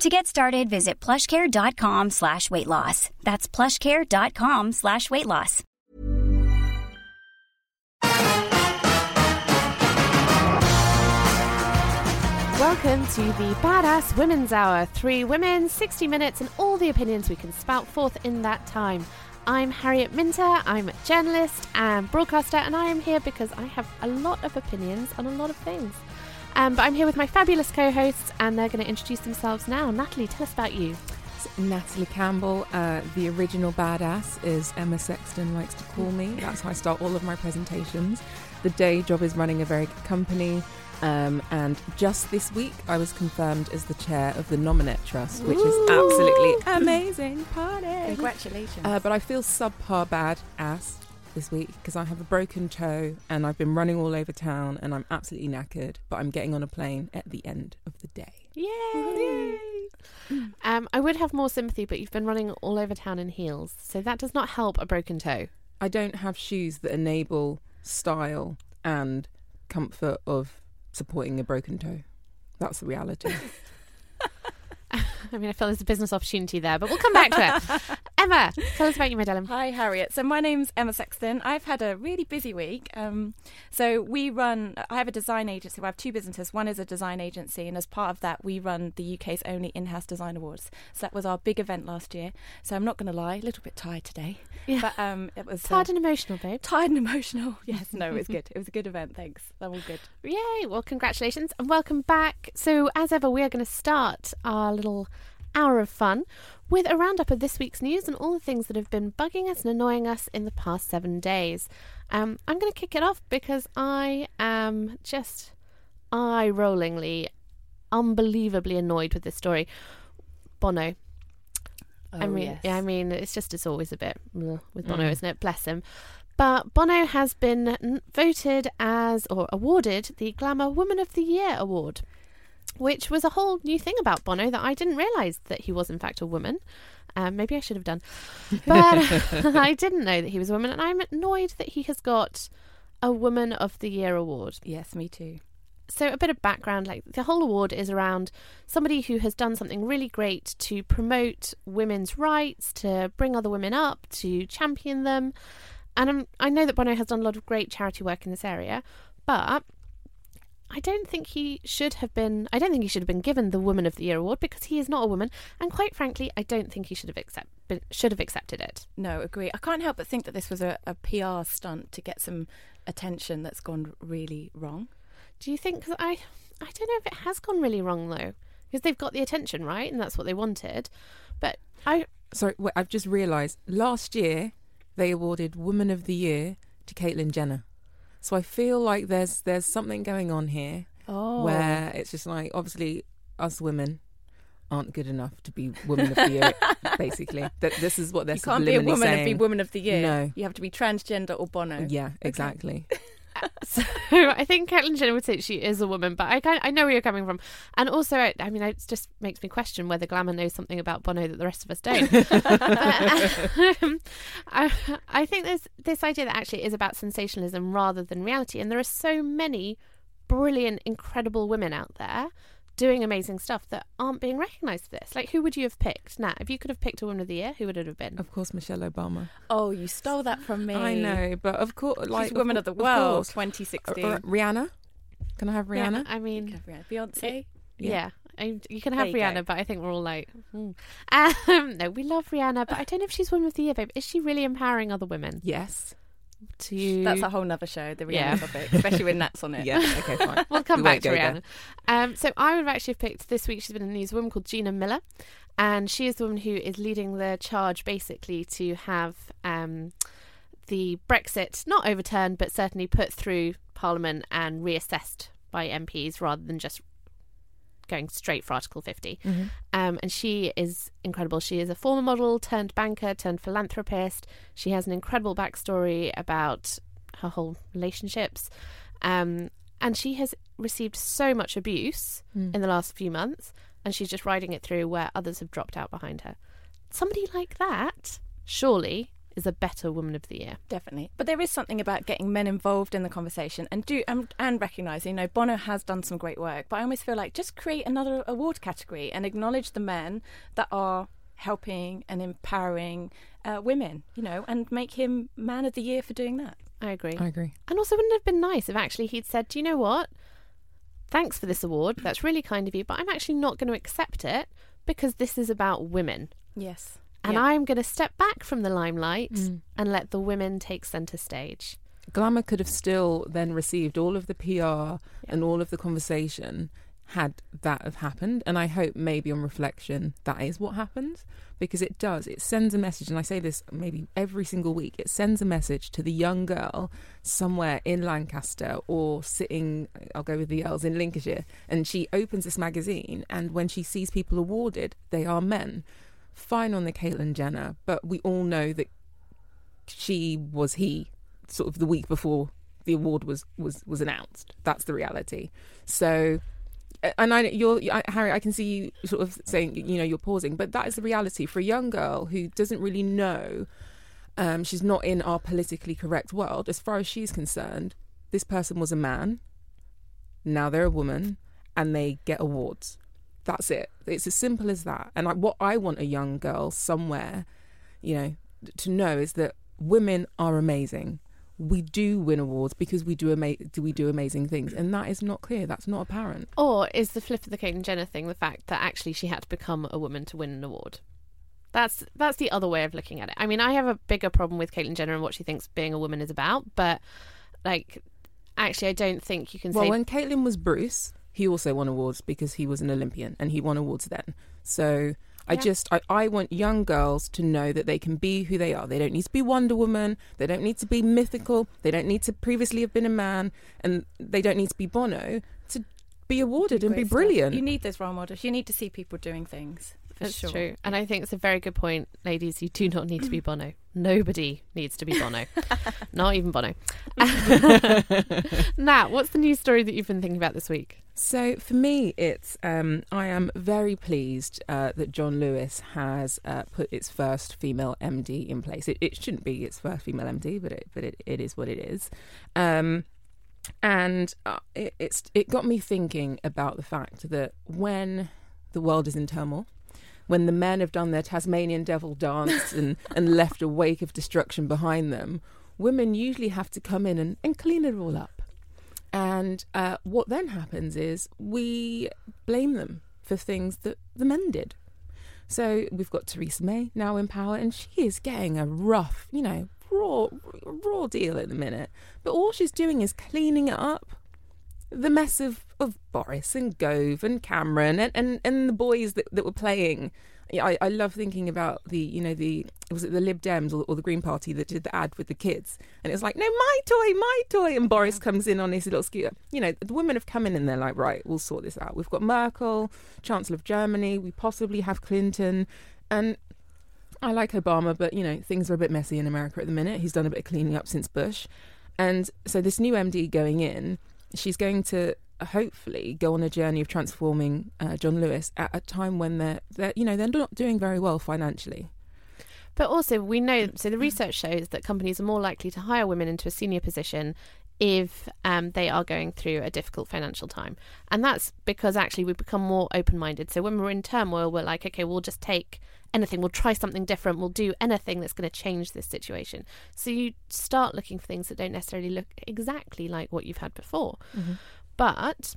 To get started, visit plushcare.com slash weight loss. That's plushcare.com slash weight loss. Welcome to the Badass Women's Hour. Three women, 60 minutes, and all the opinions we can spout forth in that time. I'm Harriet Minter, I'm a journalist and broadcaster, and I am here because I have a lot of opinions on a lot of things. Um, but I'm here with my fabulous co hosts, and they're going to introduce themselves now. Natalie, tell us about you. Natalie Campbell, uh, the original badass, is Emma Sexton likes to call me. That's how I start all of my presentations. The day job is running a very good company. Um, and just this week, I was confirmed as the chair of the Nominet Trust, which is absolutely amazing. Party! Congratulations. Uh, but I feel subpar bad ass this week because I have a broken toe and I've been running all over town and I'm absolutely knackered. But I'm getting on a plane at the end of the day. Yay! Um, I would have more sympathy, but you've been running all over town in heels, so that does not help a broken toe. I don't have shoes that enable style and comfort of supporting a broken toe. That's the reality. I mean, I feel there's a business opportunity there, but we'll come back to it. Emma, tell us about you, my darling. Hi, Harriet. So my name's Emma Sexton. I've had a really busy week. Um, so we run. I have a design agency. I have two businesses. One is a design agency, and as part of that, we run the UK's only in-house design awards. So that was our big event last year. So I'm not going to lie, a little bit tired today. Yeah. But um, it was Tired uh, and emotional, babe. tired and emotional. Yes, no, it was good. It was a good event. Thanks. They're all good. Yay! Well, congratulations and welcome back. So, as ever, we are going to start our little hour of fun with a roundup of this week's news and all the things that have been bugging us and annoying us in the past seven days. Um, I'm going to kick it off because I am just eye rollingly, unbelievably annoyed with this story. Bono. Oh, I mean, yes. yeah, I mean, it's just it's always a bit with Bono, Mm. isn't it? Bless him. But Bono has been voted as or awarded the Glamour Woman of the Year award, which was a whole new thing about Bono that I didn't realise that he was in fact a woman. Um, maybe I should have done, but I didn't know that he was a woman, and I'm annoyed that he has got a Woman of the Year award Yes, me too. so a bit of background like the whole award is around somebody who has done something really great to promote women's rights to bring other women up to champion them and I'm, i know that bono has done a lot of great charity work in this area but i don't think he should have been i don't think he should have been given the woman of the year award because he is not a woman and quite frankly i don't think he should have accept, been, should have accepted it No, agree. I can't help but think that this was a, a PR stunt to get some attention that's gone really wrong. do you think 'cause i i don't know if it has gone really wrong though because they've got the attention right and that's what they wanted but i Sorry, wait, I've just realised last year they awarded Woman of the Year to Caitlyn Jenner. So I feel like there's there's something going on here Oh. where it's just like obviously us women aren't good enough to be Women of the Year. basically, that this is what they're saying. you can't be a woman saying. and be woman of the year. No. You have to be transgender or Bono. Yeah, exactly. So I think Caitlyn Jenner would say she is a woman, but I kind I know where you're coming from, and also I, I mean it just makes me question whether Glamour knows something about Bono that the rest of us don't. But, um, I, I think there's this idea that actually is about sensationalism rather than reality, and there are so many brilliant, incredible women out there doing amazing stuff that aren't being recognised for this. Like, who would you have picked? Nat, if you could have picked a woman of the year, who would it have been? Of course, Michelle Obama. Oh, you stole that from me. I know, but of course, like She's woman of the cour- world, course. 2016. Uh, uh, Rihanna. Can I have Yeah, Rihanna? I mean, Beyonce. yeah. I, you can have you Rihanna, go. but I think we're all like, hmm. um, no, we love Rihanna, but I don't know if she's Woman of the Year, babe. Is she really empowering other women Yes. To? That's a whole nother show, the Rihanna Yeah. topic, especially when Nat's on it. Yeah. Okay. Fine. We'll come We back to Rihanna. Um, so I would have actually picked this week. She's been in the news. A woman called Gina Miller, and she is the woman who is leading the charge, basically, to have um, the Brexit not overturned, but certainly put through Parliament and reassessed by MPs rather than just going straight for Article 50. Um, and she is incredible. She is a former model, turned banker, turned philanthropist. She has an incredible backstory about her whole relationships. Um, and she has received so much abuse Hmm. in the last few months, and she's just riding it through where others have dropped out behind her. Somebody like that, surely, is a better Woman of the Year. Definitely, but there is something about getting men involved in the conversation and do and, and recognizing. You know, Bono has done some great work, but I almost feel like just create another award category and acknowledge the men that are helping and empowering uh, women. You know, and make him Man of the Year for doing that. I agree. I agree. And also, wouldn't it have been nice if actually he'd said, Do you know what? Thanks for this award. That's really kind of you, but I'm actually not going to accept it because this is about women. Yes, And Yeah. I'm going to step back from the limelight Mm. and let the women take centre stage. Glamour could have still then received all of the PR and all of the conversation had that have happened. And I hope maybe on reflection that is what happens because it does. It sends a message, and I say this maybe every single week. It sends a message to the young girl somewhere in Lancaster or sitting, I'll go with the L's, in Lincolnshire. And she opens this magazine, and when she sees people awarded, they are men. Fine on the Caitlyn Jenner, but we all know that she was he sort of the week before the award was was was announced. That's the reality. So, and I, you're I, Harry. I can see you sort of saying, you know, you're pausing, but that is the reality for a young girl who doesn't really know. Um, she's not in our politically correct world. As far as she's concerned, this person was a man. Now they're a woman, and they get awards. That's it. It's as simple as that. And I, what I want a young girl somewhere, you know, to know is that women are amazing. We do win awards because we do ama- do we do amazing things, and that is not clear. That's not apparent. Or is the flip of the Caitlyn Jenner thing the fact that actually she had to become a woman to win an award? That's that's the other way of looking at it. I mean, I have a bigger problem with Caitlyn Jenner and what she thinks being a woman is about, but like, actually, I don't think you can Well, say. when Caitlyn was Bruce, he also won awards because he was an Olympian and he won awards then. So I Yeah. just I, I want young girls to know that they can be who they are. They don't need to be Wonder Woman. They don't need to be mythical. They don't need to previously have been a man, and they don't need to be Bono to be awarded and be Great stuff. brilliant. You need those role models. You need to see people doing things. For That's sure. true. And I think it's a very good point, ladies. You do not need to be Bono. Nobody needs to be Bono. not even Bono. Nat, what's the news story that you've been thinking about this week? So for me, it's um, I am very pleased uh, that John Lewis has uh, put its first female MD in place. It, it shouldn't be its first female MD, but it but it, it is what it is. Um, and uh, it, it's it got me thinking about the fact that when the world is in turmoil, when the men have done their Tasmanian devil dance and, and left a wake of destruction behind them, women usually have to come in and, and clean it all up. And uh, what then happens is we blame them for things that the men did. So we've got Theresa May now in power, and she is getting a rough, you know, raw, raw deal at the minute. But all she's doing is cleaning it up. The mess of, of Boris and Gove and Cameron and, and, and the boys that, that were playing. Yeah, I, I love thinking about the, you know, the was it the Lib Dems or, or the Green Party that did the ad with the kids, and it was like, no, my toy, my toy, and Boris comes in on his little scooter. You know, the women have come in and they're like, right, we'll sort this out. We've got Merkel, Chancellor of Germany, we possibly have Clinton, and I like Obama, but you know, things are a bit messy in America at the minute. He's done a bit of cleaning up since Bush. And so this new MD going in, she's going to hopefully go on a journey of transforming uh, John Lewis at a time when they're, they're, you know, they're not doing very well financially. But also, we know so the research shows that companies are more likely to hire women into a senior position if um, they are going through a difficult financial time. And that's because actually we become more open minded. So when we're in turmoil, we're like, okay, we'll just take anything, we'll try something different, we'll do anything that's going to change this situation. So you start looking for things that don't necessarily look exactly like what you've had before. But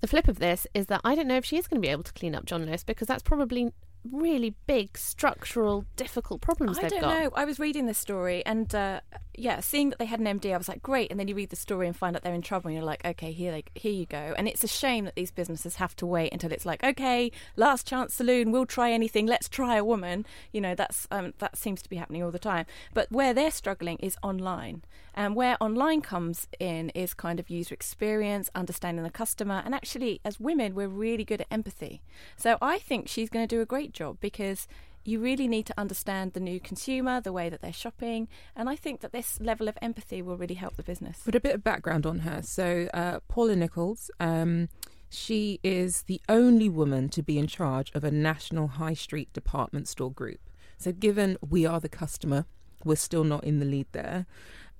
the flip of this is that I don't know if she is going to be able to clean up John Lewis because that's probably really big structural difficult problems I don't got. know. I was reading this story, and uh, yeah, seeing that they had an MD, I was like, great. And then you read the story and find out they're in trouble, and you're like, okay, here, here you go. And it's a shame that these businesses have to wait until it's like, okay, last chance saloon, we'll try anything. Let's try a woman. You know, that's um, that seems to be happening all the time. But where they're struggling is online, and where online comes in is kind of user experience, understanding the customer, and actually, as women, we're really good at empathy. So I think she's going to do a great job because you really need to understand the new consumer, the way that they're shopping, and I think that this level of empathy will really help the business. But a bit of background on her. So, uh, Paula Nickolds, um, she is the only woman to be in charge of a national high street department store group. So, given we are the customer, we're still not in the lead there.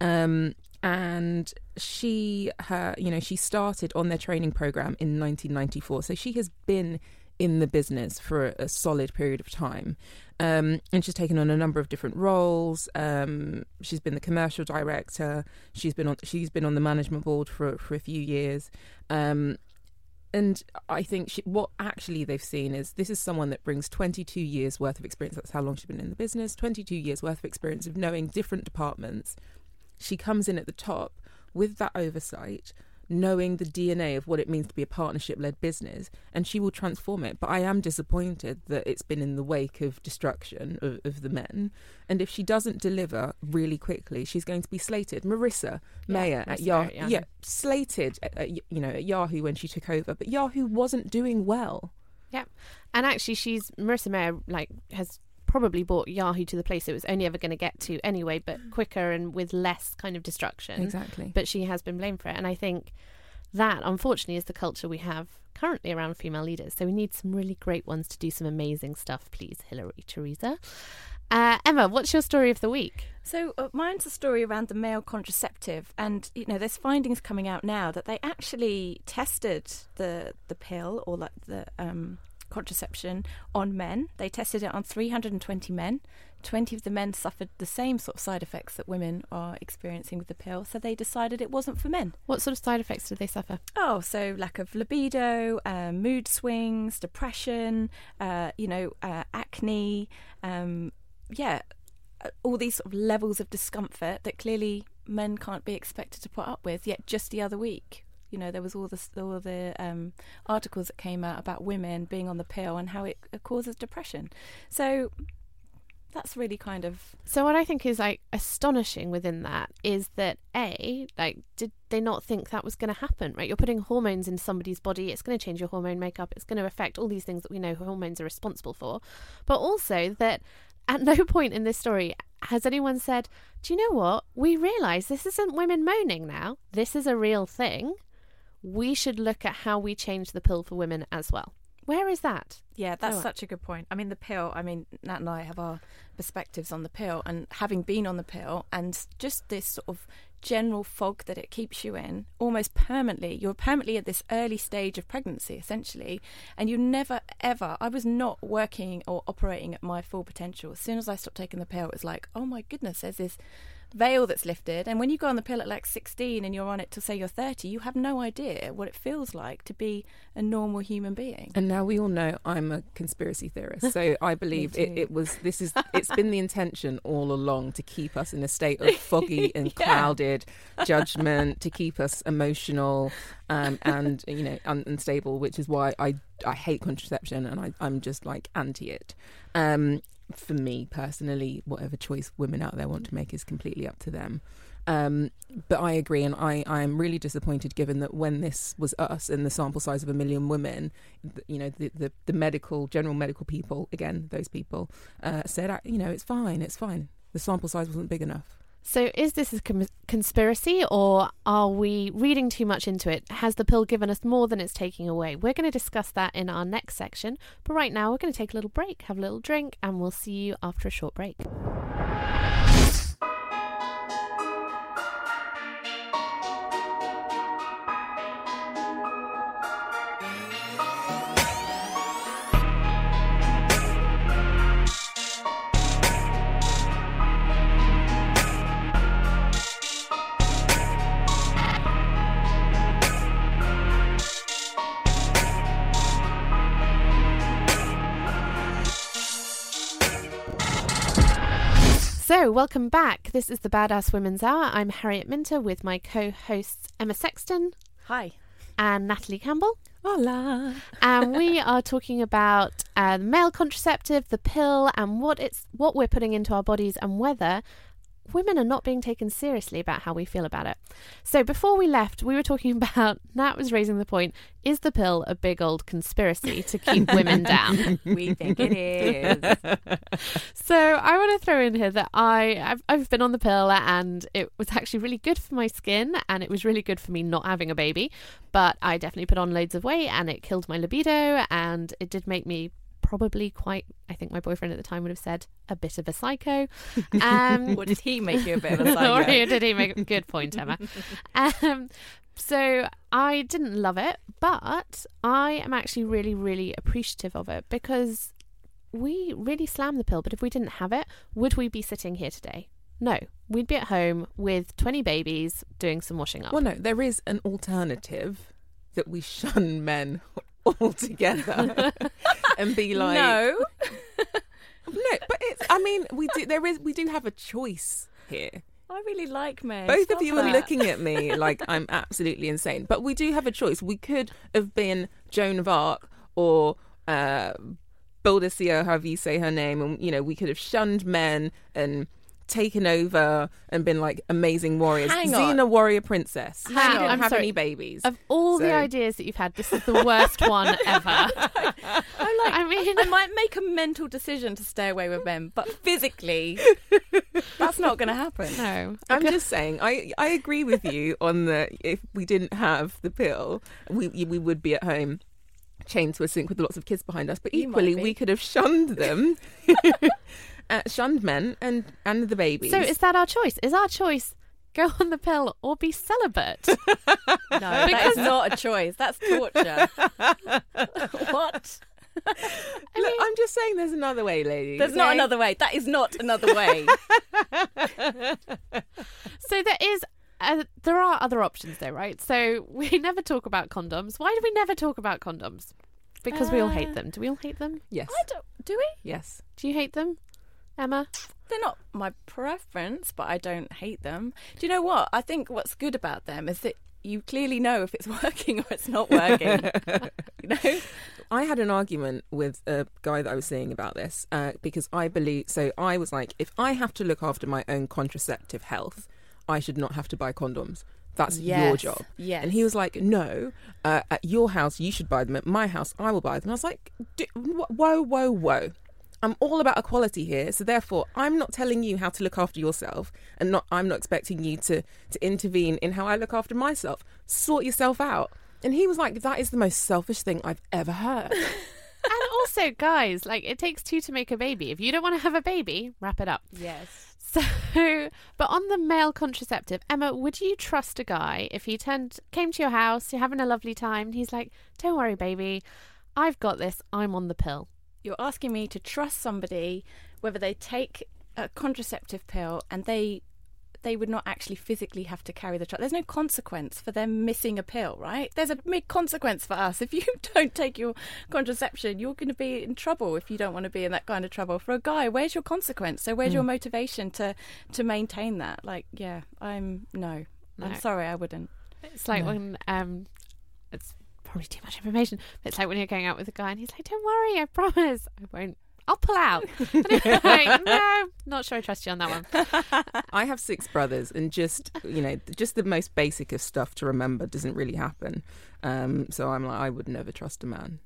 Um, and she, her, you know, she started on their training program in 1994. So she has been in the business for a, solid period of time. Um, and she's taken on a number of different roles. Um, she's been the commercial director. She's been on. She's been on the management board for for a few years. Um, and I think she, what actually they've seen is this is someone that brings 22 years worth of experience. That's how long she's been in the business. 22 years worth of experience of knowing different departments. She comes in at the top with that oversight, knowing the DNA of what it means to be a partnership led business, and she will transform it. But I am disappointed that it's been in the wake of destruction of, of the men. And if she doesn't deliver really quickly, she's going to be slated. Marissa Mayer at Yahoo, Mayer at Yahoo. yeah, slated at, at, you know at Yahoo when she took over, but Yahoo wasn't doing well. Yeah, and actually, she's Marissa Mayer. Like, has probably brought Yahoo to the place it was only ever going to get to anyway, but quicker and with less kind of destruction. Exactly. But she has been blamed for it, and I think that unfortunately is the culture we have currently around female leaders. So we need some really great ones to do some amazing stuff, please, Hillary, Theresa. Uh, Emma, what's your story of the week? So uh, mine's a story around the male contraceptive, and you know, there's findings coming out now that they actually tested the the pill or like the um, contraception on men. They tested it on 320 men. 20 of the men suffered the same sort of side effects that women are experiencing with the pill, so they decided it wasn't for men. What sort of side effects did they suffer? Oh, so lack of libido, um, mood swings, depression, uh, you know, uh, acne, um, yeah, uh, all these sort of levels of discomfort that clearly men can't be expected to put up with. Yet, just the other week, you know, there was all this, all the um, articles that came out about women being on the pill and how it causes depression. So that's really kind of So what I think is like astonishing within that is that a like did they not think that was going to happen right? You're putting hormones in somebody's body. It's going to change your hormone makeup. It's going to affect all these things that we know hormones are responsible for. But also that at no point in this story has anyone said do you know what? We realize this isn't women moaning now. This is a real thing we should look at how we change the pill for women as well where is that Yeah, that's such a good point. I mean, the pill, I mean, Nat and I have our perspectives on the pill, and having been on the pill, and just this sort of general fog that it keeps you in almost permanently. You're permanently at this early stage of pregnancy, essentially, and you never ever. I was not working or operating at my full potential. As soon as I stopped taking the pill, it was like, oh my goodness, there's this veil that's lifted. And when you go on the pill at like 16 and you're on it till say you're 30, you have no idea what it feels like to be a normal human being. And now we all know I'm a conspiracy theorist, so I believe it, it was this is it's been the intention all along to keep us in a state of foggy and clouded judgment, to keep us emotional um, and you know un- unstable, which is why I I hate contraception and I, I'm just like anti it. Um, for me personally, whatever choice women out there want to make is completely up to them. Um, but I agree, and I, I am really disappointed given that when this was us and the sample size of a million women, you know, the, the, the medical, general medical people, again, those people, uh, said, "Uh, you know, it's fine, it's fine. The sample size wasn't big enough. So, is this a conspiracy or are we reading too much into it? Has the pill given us more than it's taking away? We're going to discuss that in our next section. But right now, we're going to take a little break, have a little drink, and we'll see you after a short break. So, welcome back. This is the Badass Women's Hour. I'm Harriet Minter with my co hosts Emma Sexton Hi. and Natalie Campbell. Hola. and we are talking about uh, the male contraceptive, the pill, and what it's what we're putting into our bodies, and whether women are not being taken seriously about how we feel about it. So before we left, we were talking about Nat was raising the point: is the pill a big old conspiracy to keep women down? We think it is. So I want to throw in here that I I've, I've been on the pill and it was actually really good for my skin and it was really good for me not having a baby, but I definitely put on loads of weight and it killed my libido and it did make me probably quite I think my boyfriend at the time would have said a bit of a psycho. Um Or did he make you a bit of a psycho? or did he make a good point, Emma? um, so I didn't love it, but I am actually really, really appreciative of it because we really slammed the pill. But if we didn't have it, would we be sitting here today? No, we'd be at home with 20 babies doing some washing up. Well, no, there is an alternative that we shun men altogether and be like, no. no, but it's. I mean, we do. There is. We do have a choice here. I really like men. Both Stop of you are looking at me like I'm absolutely insane. But we do have a choice. We could have been Joan of Arc or uh, Boadicea, however you say her name, and you know we could have shunned men and taken over and been like amazing warriors. Hang on. Xena, warrior princess. Hang she on, didn't I'm have sorry. any babies. Of all the ideas that you've had, this is the worst one ever. I'm like, I mean, I might make a mental decision to stay away with men, but physically, that's not going to happen. no. I'm just saying, I I agree with you on the if we didn't have the pill, we we would be at home chained to a sink with lots of kids behind us. But equally, be. we could have shunned them, uh, shunned men and and the babies. So is that our choice? Is our choice go on the pill or be celibate? No, because... that is not a choice. That's torture. what? Look, I'm just saying, there's another way, ladies. There's not another way. That is not another way. So there is. Uh, there are other options though, right? So we never talk about condoms. Why do we never talk about condoms? Because we all hate Uh, them. Do we all hate them? Yes. I don't, do we? Yes. Do you hate them, Emma? They're not my preference, but I don't hate them. Do you know what? I think what's good about them is that you clearly know if it's working or it's not working. you know? I had an argument with a guy that I was seeing about this uh, because I believe. So I was like, if I have to look after my own contraceptive health, I should not have to buy condoms. That's your job. yes. And he was like, no, uh, at your house, you should buy them. At my house, I will buy them. I was like, "D- whoa, whoa, whoa. I'm all about equality here. So therefore, I'm not telling you how to look after yourself, and not I'm not expecting you to to intervene in how I look after myself. Sort yourself out. And he was like, that is the most selfish thing I've ever heard. and also, guys, like it takes two to make a baby. If you don't want to have a baby, wrap it up. Yes. So, but on the male contraceptive, Emma, would you trust a guy if he turned came to your house, you're having a lovely time, and he's like, "Don't worry, baby, I've got this. I'm on the pill." You're asking me to trust somebody whether they take a contraceptive pill and they they would not actually physically have to carry the child. There's no consequence for them missing a pill, right? There's a big consequence for us. If you don't take your contraception, you're going to be in trouble if you don't want to be in that kind of trouble. For a guy, where's your consequence? So where's your motivation to to maintain that? Like, yeah, I'm no. No. I'm sorry, I wouldn't. It's like when um, it's probably too much information. It's like when you're going out with a guy and he's like, "Don't worry, I promise, I won't. I'll pull out." Like, no, not sure I trust you on that one. I have six brothers, and just you know, just the most basic of stuff to remember doesn't really happen. Um, so I'm like, I would never trust a man.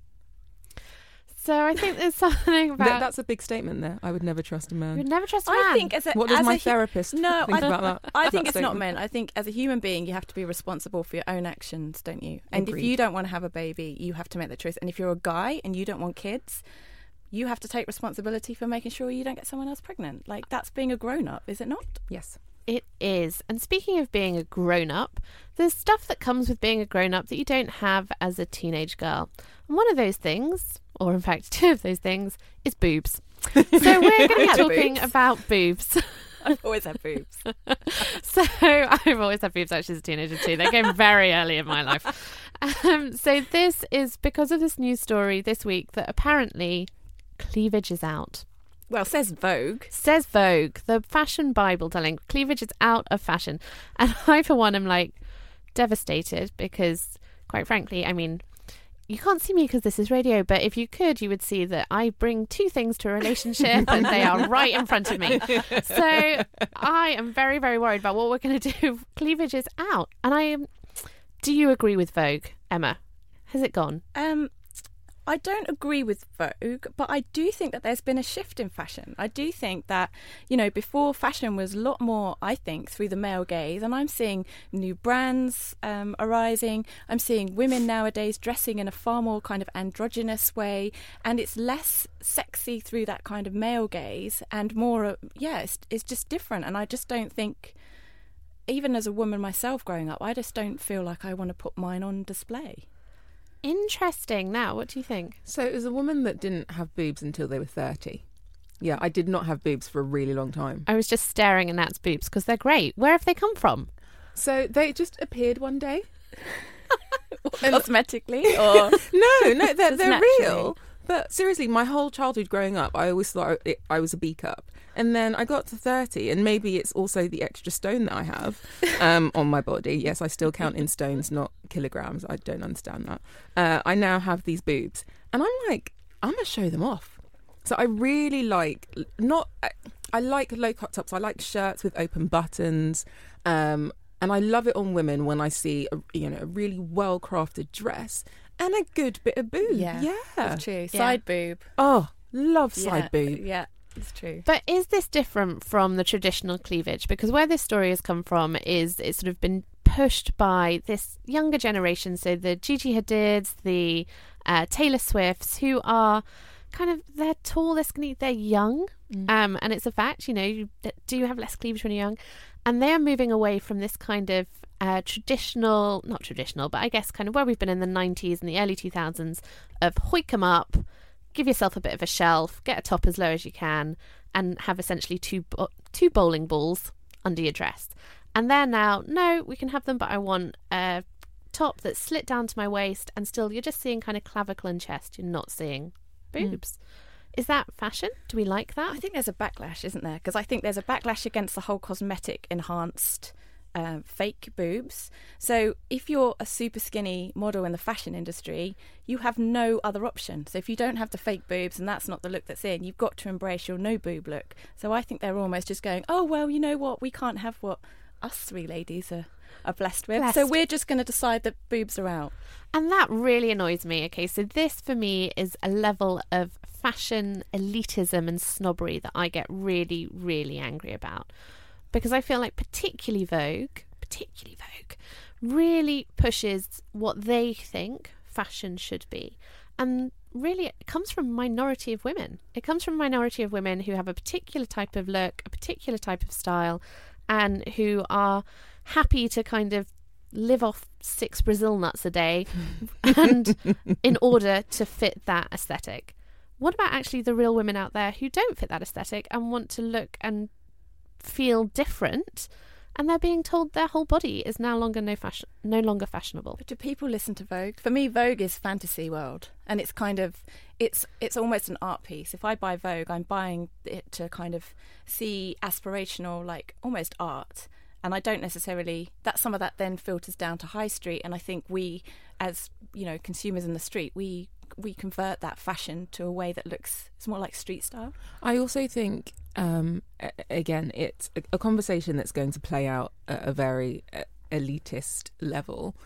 So I think there's something Th- about that's a big statement there. I would never trust a man. you would never trust a I man. I think as a What does as my a hu- therapist No, think I, about that? I that think it's not statement? men. I think as a human being, you have to be responsible for your own actions, don't you? And Agreed. if you don't want to have a baby, you have to make that choice. And if you're a guy and you don't want kids, you have to take responsibility for making sure you don't get someone else pregnant. Like that's being a grown up, is it not? Yes. It is. And speaking of being a grown up, there's stuff that comes with being a grown up that you don't have as a teenage girl. And one of those things, or in fact, two of those things, is boobs. So we're going to be talking boobs. about boobs. I've always had boobs. so I've always had boobs actually as a teenager too. They came very early in my life. Um, so this is because of this news story this week that apparently cleavage is out. Well, says Vogue. Says Vogue, the fashion Bible telling cleavage is out of fashion. And I, for one, am like devastated because, quite frankly, I mean, you can't see me because this is radio, but if you could, you would see that I bring two things to a relationship and they are right in front of me. So I am very, very worried about what we're going to do. Cleavage is out. And I am. Do you agree with Vogue, Emma? Has it gone? Um, I don't agree with Vogue, but I do think that there's been a shift in fashion. I do think that, you know, before fashion was a lot more, I think, through the male gaze, and I'm seeing new brands um, arising. I'm seeing women nowadays dressing in a far more kind of androgynous way, and it's less sexy through that kind of male gaze and more, yeah, it's, it's just different. And I just don't think, even as a woman myself growing up, I just don't feel like I want to put mine on display. Interesting. Now, what do you think? So it was a woman that didn't have boobs until they were 30. Yeah, I did not have boobs for a really long time. I was just staring at Nat's boobs because they're great. Where have they come from? So they just appeared one day. Cosmetically, or No, no, they're, they're naturally. real. But seriously, my whole childhood growing up, I always thought I, I was a B cup. And then I got to 30, and maybe it's also the extra stone that I have um, on my body. Yes, I still count in stones, not kilograms. I don't understand that. Uh, I now have these boobs, and I'm like, I'm going to show them off. So I really like, not, I like low cut tops. I like shirts with open buttons. Um, and I love it on women when I see, a, you know, a really well crafted dress and a good bit of boob. Yeah, yeah. that's true. Side boob. Oh, love side yeah, boob. Yeah, it's true. But is this different from the traditional cleavage? Because where this story has come from is it's sort of been pushed by this younger generation. So the Gigi Hadids, the uh, Taylor Swifts, who are kind of they're tall, they're skinny, they're young, um, and it's a fact. You know, you do you have less cleavage when you're young, and they are moving away from this kind of uh, traditional, not traditional, but I guess kind of where we've been in the 90s and the early 2000s of hoik 'em up, give yourself a bit of a shelf, get a top as low as you can, and have essentially two bo- two bowling balls under your dress. And they're now, no, we can have them, but I want a top that's slit down to my waist, and still you're just seeing kind of clavicle and chest. You're not seeing hmm. boobs. Is that fashion? Do we like that? I think there's a backlash, isn't there? Because I think there's a backlash against the whole cosmetic enhanced um, fake boobs. So if you're a super skinny model in the fashion industry, you have no other option. So if you don't have the fake boobs and that's not the look that's in, you've got to embrace your no boob look. So I think they're almost just going, oh well, you know what? We can't have what us three ladies are, are blessed with. So we're just going to decide that boobs are out. And that really annoys me. Okay, so this for me is a level of fashion elitism and snobbery that I get really, really angry about. Because I feel like, particularly Vogue, particularly Vogue, really pushes what they think fashion should be. And really, it comes from a minority of women. It comes from a minority of women who have a particular type of look, a particular type of style, and who are happy to kind of live off six Brazil nuts a day and in order to fit that aesthetic. What about actually the real women out there who don't fit that aesthetic and want to look and feel different and they're being told their whole body is no longer no fashion no longer fashionable. But do people listen to Vogue? For me, Vogue is fantasy world, and it's kind of it's it's almost an art piece. If I buy Vogue, I'm buying it to kind of see aspirational, like almost art. And I don't necessarily that some of that then filters down to high street, and I think we, as you know, consumers in the street, we we convert that fashion to a way that looks it's more like street style. I also think, um, again, it's a, a conversation that's going to play out at a very uh, elitist level.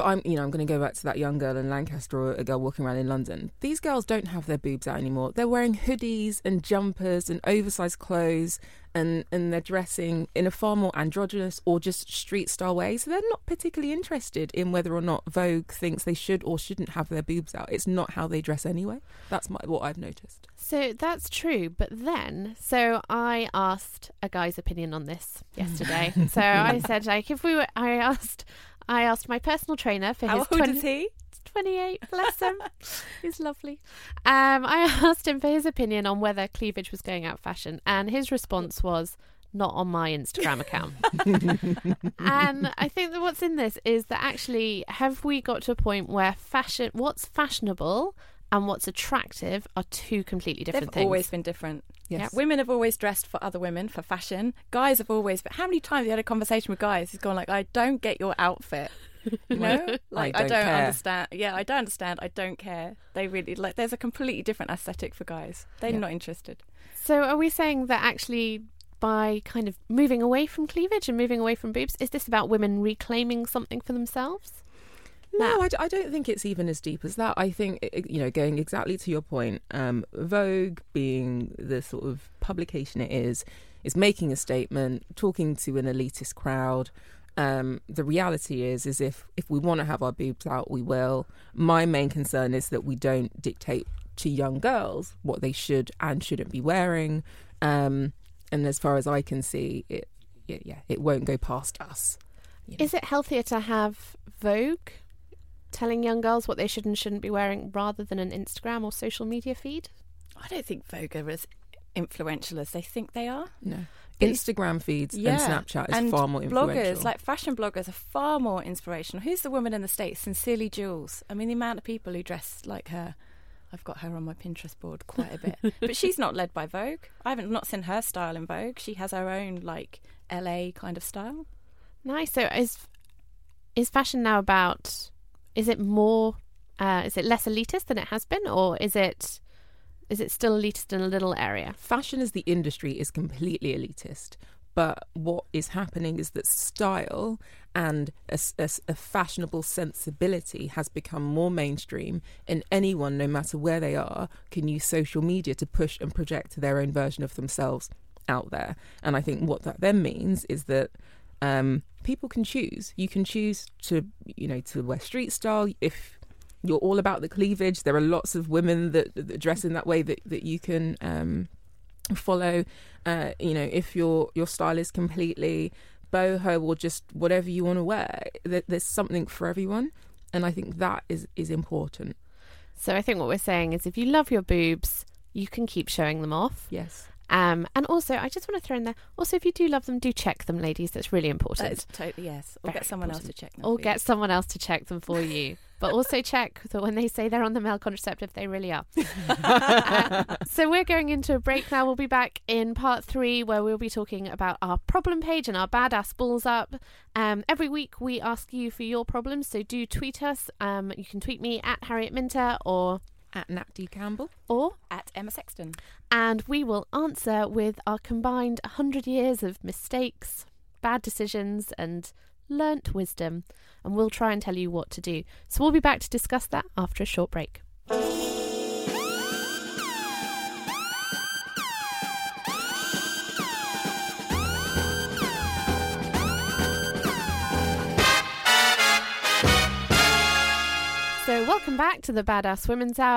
But I'm, you know, I'm going to go back to that young girl in Lancaster or a girl walking around in London. These girls don't have their boobs out anymore. They're wearing hoodies and jumpers and oversized clothes, and and they're dressing in a far more androgynous or just street style way. So they're not particularly interested in whether or not Vogue thinks they should or shouldn't have their boobs out. It's not how they dress anyway. That's my, what I've noticed. So that's true, but then so I asked a guy's opinion on this yesterday. so I said like if we were I asked I asked my personal trainer for How his old 20 is he? 28, bless him. He's lovely. Um, I asked him for his opinion on whether cleavage was going out of fashion, and his response was not on my Instagram account. and I think that what's in this is that actually, have we got to a point where fashion, what's fashionable, and what's attractive are two completely different things. They've things. always been different. Yes. Yeah, women have always dressed for other women for fashion. Guys have always. But how many times have you had a conversation with guys? He's gone like, "I don't get your outfit." You know, like I don't don't, understand. Yeah, I don't understand. I don't care. They really like. There's a completely different aesthetic for guys. They're Yeah. not interested. So are we saying that actually by kind of moving away from cleavage and moving away from boobs, is this about women reclaiming something for themselves? No, I, I, don't think it's even as deep as that. I think, you know, going exactly to your point, um, Vogue being the sort of publication it is, is making a statement, talking to an elitist crowd. Um, the reality is, is if if we want to have our boobs out, we will. My main concern is that we don't dictate to young girls what they should and shouldn't be wearing. Um, and as far as I can see, it, it yeah, it won't go past us. you know. Is it healthier to have Vogue telling young girls what they should and shouldn't be wearing rather than an Instagram or social media feed? I don't think Vogue are as influential as they think they are. No. Instagram feeds Yeah, and Snapchat is and far more influential. Bloggers, like fashion bloggers, are far more inspirational. Who's the woman in the States? Sincerely Jules. I mean, the amount of people who dress like her. I've got her on my Pinterest board quite a bit. but she's not led by Vogue. I haven't not seen her style in Vogue. She has her own, like, LA kind of style. Nice. So is is fashion now about? Is it more? Uh, is it less elitist than it has been, or is it? Is it still elitist in a little area? Fashion as the industry is completely elitist. But what is happening is that style and a fashionable sensibility has become more mainstream, and anyone, no matter where they are, can use social media to push and project their own version of themselves out there. And I think what that then means is that um, people can choose. You can choose to, you know, to wear street style if you're all about the cleavage. There are lots of women that, that dress in that way that, that you can um, follow. Uh, you know, if your your style is completely boho or just whatever you want to wear, there, there's something for everyone, and I think that is is important. So I think what we're saying is, if you love your boobs, you can keep showing them off. Yes. Um, and also, I just want to throw in there. Also, if you do love them, do check them, ladies. That's really important. That is totally yes. Or Very get someone else to check them. or for you. get someone else to check them for you. But also check that when they say they're on the male contraceptive, they really are. Uh, so we're going into a break now. We'll be back in part three where we'll be talking about our problem page and our badass balls up. Um, every week we ask you for your problems, so do tweet us. Um, you can tweet me at Harriet Minter or At Nat D Campbell. or Emma Sexton. and we will answer with our combined 100 years of mistakes, bad decisions, and learnt wisdom. And we'll try and tell you what to do. So we'll be back to discuss that after a short break. So, welcome back to the Badass Women's Hour.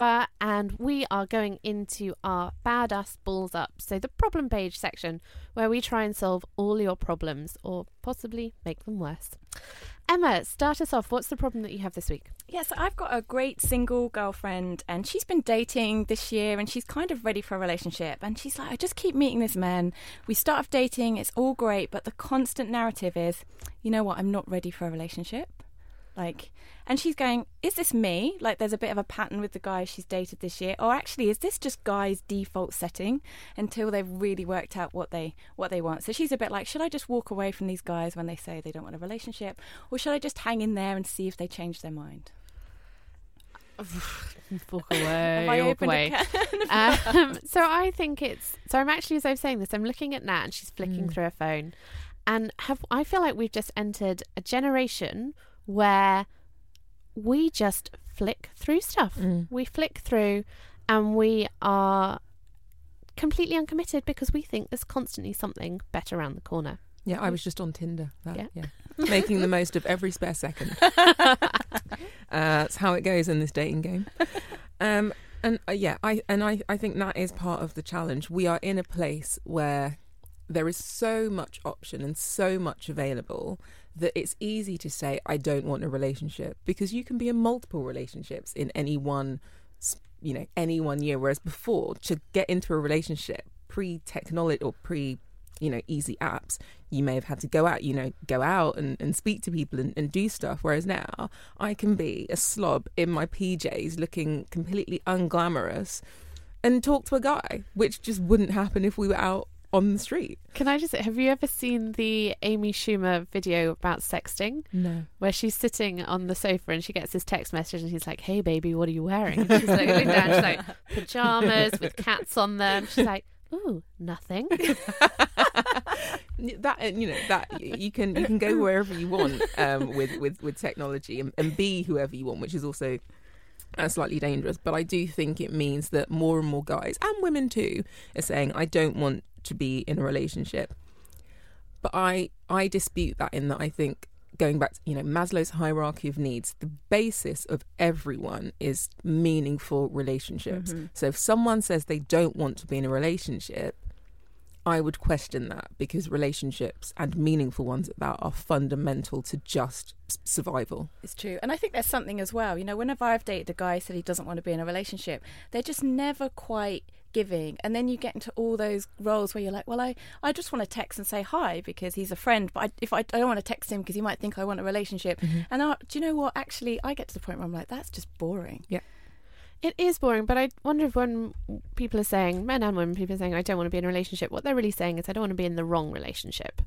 Uh, and we are going into our badass balls up. So, the problem page section where we try and solve all your problems or possibly make them worse. Emma, start us off. What's the problem that you have this week? Yes, so I've got a great single girlfriend, and she's been dating this year, and she's kind of ready for a relationship. And she's like, I just keep meeting this man. We start off dating, it's all great, but the constant narrative is, you know what, I'm not ready for a relationship. Like, and she's going, is this me? Like, there's a bit of a pattern with the guys she's dated this year, or actually, is this just guys' default setting until they've really worked out what they what they want? So she's a bit like, should I just walk away from these guys when they say they don't want a relationship, or should I just hang in there and see if they change their mind? walk away, walk away. um, so I think it's so. I'm actually as I was saying this, I'm looking at Nat and she's flicking through her phone, and have I feel like we've just entered a generation where we just flick through stuff. We flick through, and we are completely uncommitted because we think there's constantly something better around the corner. Yeah, I was just on Tinder. That, Yeah. yeah. Making the most of every spare second. uh, that's how it goes in this dating game. Um, and uh, yeah, I and I, I think that is part of the challenge. We are in a place where there is so much option and so much available that it's easy to say I don't want a relationship because you can be in multiple relationships in any one you know any one year. Whereas before to get into a relationship pre technology or pre you know easy apps you may have had to go out you know go out and, and speak to people and, and do stuff. Whereas now i can be a slob in my pjs looking completely unglamorous and talk to a guy which just wouldn't happen if we were out on the street Can I just have you ever seen the Amy Schumer video about sexting? no where she's sitting on the sofa and she gets this text message and he's like, "Hey baby, what are you wearing?" And she's like down, she's like pajamas with cats on them. She's like, "Ooh, nothing." that uh, you know that you can you can go wherever you want um, with with with technology and, and be whoever you want, which is also uh, slightly dangerous. But I do think it means that more and more guys and women too are saying, "I don't want to be in a relationship." But I I dispute that in that I think going back to you know Maslow's hierarchy of needs, the basis of everyone is meaningful relationships. Mm-hmm. So if someone says they don't want to be in a relationship, I would question that because relationships and meaningful ones at that are fundamental to just survival. It's true. And I think there's something as well. You know, whenever I've dated a guy who said he doesn't want to be in a relationship, they're just never quite giving. And then you get into all those roles where you're like, well, I, I just want to text and say hi because he's a friend. But I, if I, I don't want to text him because he might think I want a relationship. Mm-hmm. And I, do you know what? Actually, I get to the point where I'm like, that's just boring. Yeah. It is boring, but I wonder if when people are saying, men and women, people are saying, I don't want to be in a relationship, what they're really saying is, I don't want to be in the wrong relationship.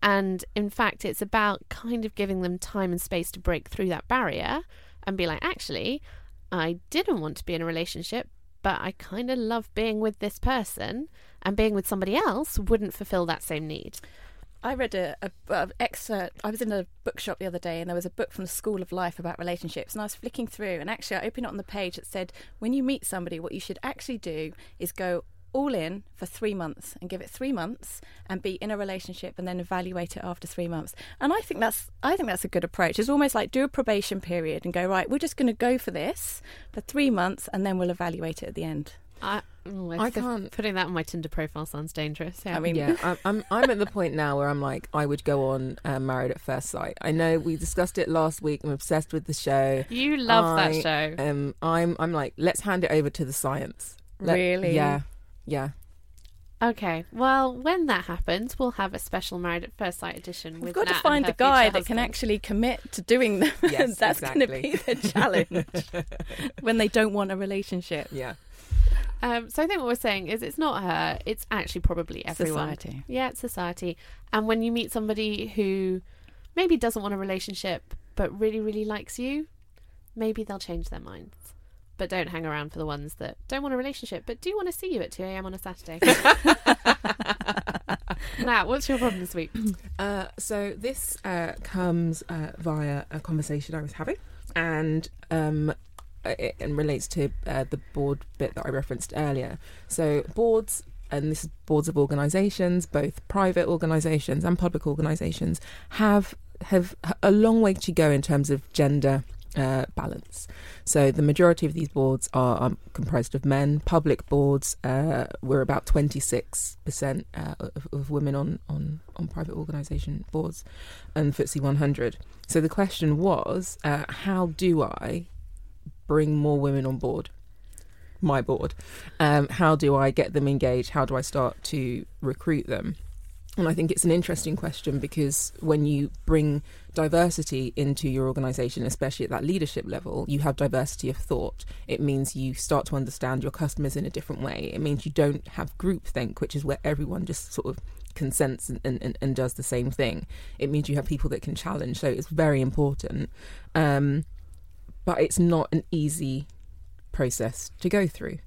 And in fact, it's about kind of giving them time and space to break through that barrier and be like, actually, I didn't want to be in a relationship, but I kind of love being with this person, and being with somebody else wouldn't fulfill that same need. I read a, a, a excerpt. I was in a bookshop the other day, and there was a book from the School of Life about relationships. And I was flicking through, and actually, I opened it on the page that said, "When you meet somebody, what you should actually do is go all in for three months and give it three months and be in a relationship and then evaluate it after three months." And I think that's I think that's a good approach. It's almost like do a probation period and go right. We're just going to go for this for three months, and then we'll evaluate it at the end. I, oh, I I can't- Putting that on my Tinder profile sounds dangerous. Yeah. I mean, yeah, I'm, I'm I'm at the point now where I'm like, I would go on uh, Married at First Sight. I know we discussed it last week. I'm obsessed with the show. you love I, that show. Um, I'm I'm like, let's hand it over to the science. Let- Really? Yeah, yeah. Okay, well, when that happens, we'll have a special Married at First Sight edition. We've with got to Nat and find the guy that can actually commit to doing them. Yes, That's going to be the challenge when they don't want a relationship. Yeah. Um, so I think what we're saying is it's not her; it's actually probably everyone. Society. Yeah, it's society. And when you meet somebody who maybe doesn't want a relationship but really, really likes you, maybe they'll change their minds. But don't hang around for the ones that don't want a relationship but do want to see you at 2 a.m. on a Saturday. now, what's your problem this week? Uh, so this uh, comes uh, via a conversation I was having, and um, it, and relates to uh, the board bit that I referenced earlier. So boards, and this is boards of organisations, both private organisations and public organisations, have have a long way to go in terms of gender uh, balance. So the majority of these boards are comprised of men. Public boards, uh, we're about 26% uh, of, of, women on, on, on private organisation boards and FTSE 100. So the question was, uh, how do I bring more women on board? My board. Um, how do I get them engaged? How do I start to recruit them? And I think it's an interesting question because when you bring diversity into your organization, especially at that leadership level, you have diversity of thought. It means you start to understand your customers in a different way. It means you don't have groupthink, which is where everyone just sort of consents and, and, and does the same thing. It means you have people that can challenge. So it's very important. Um, but it's not an easy process to go through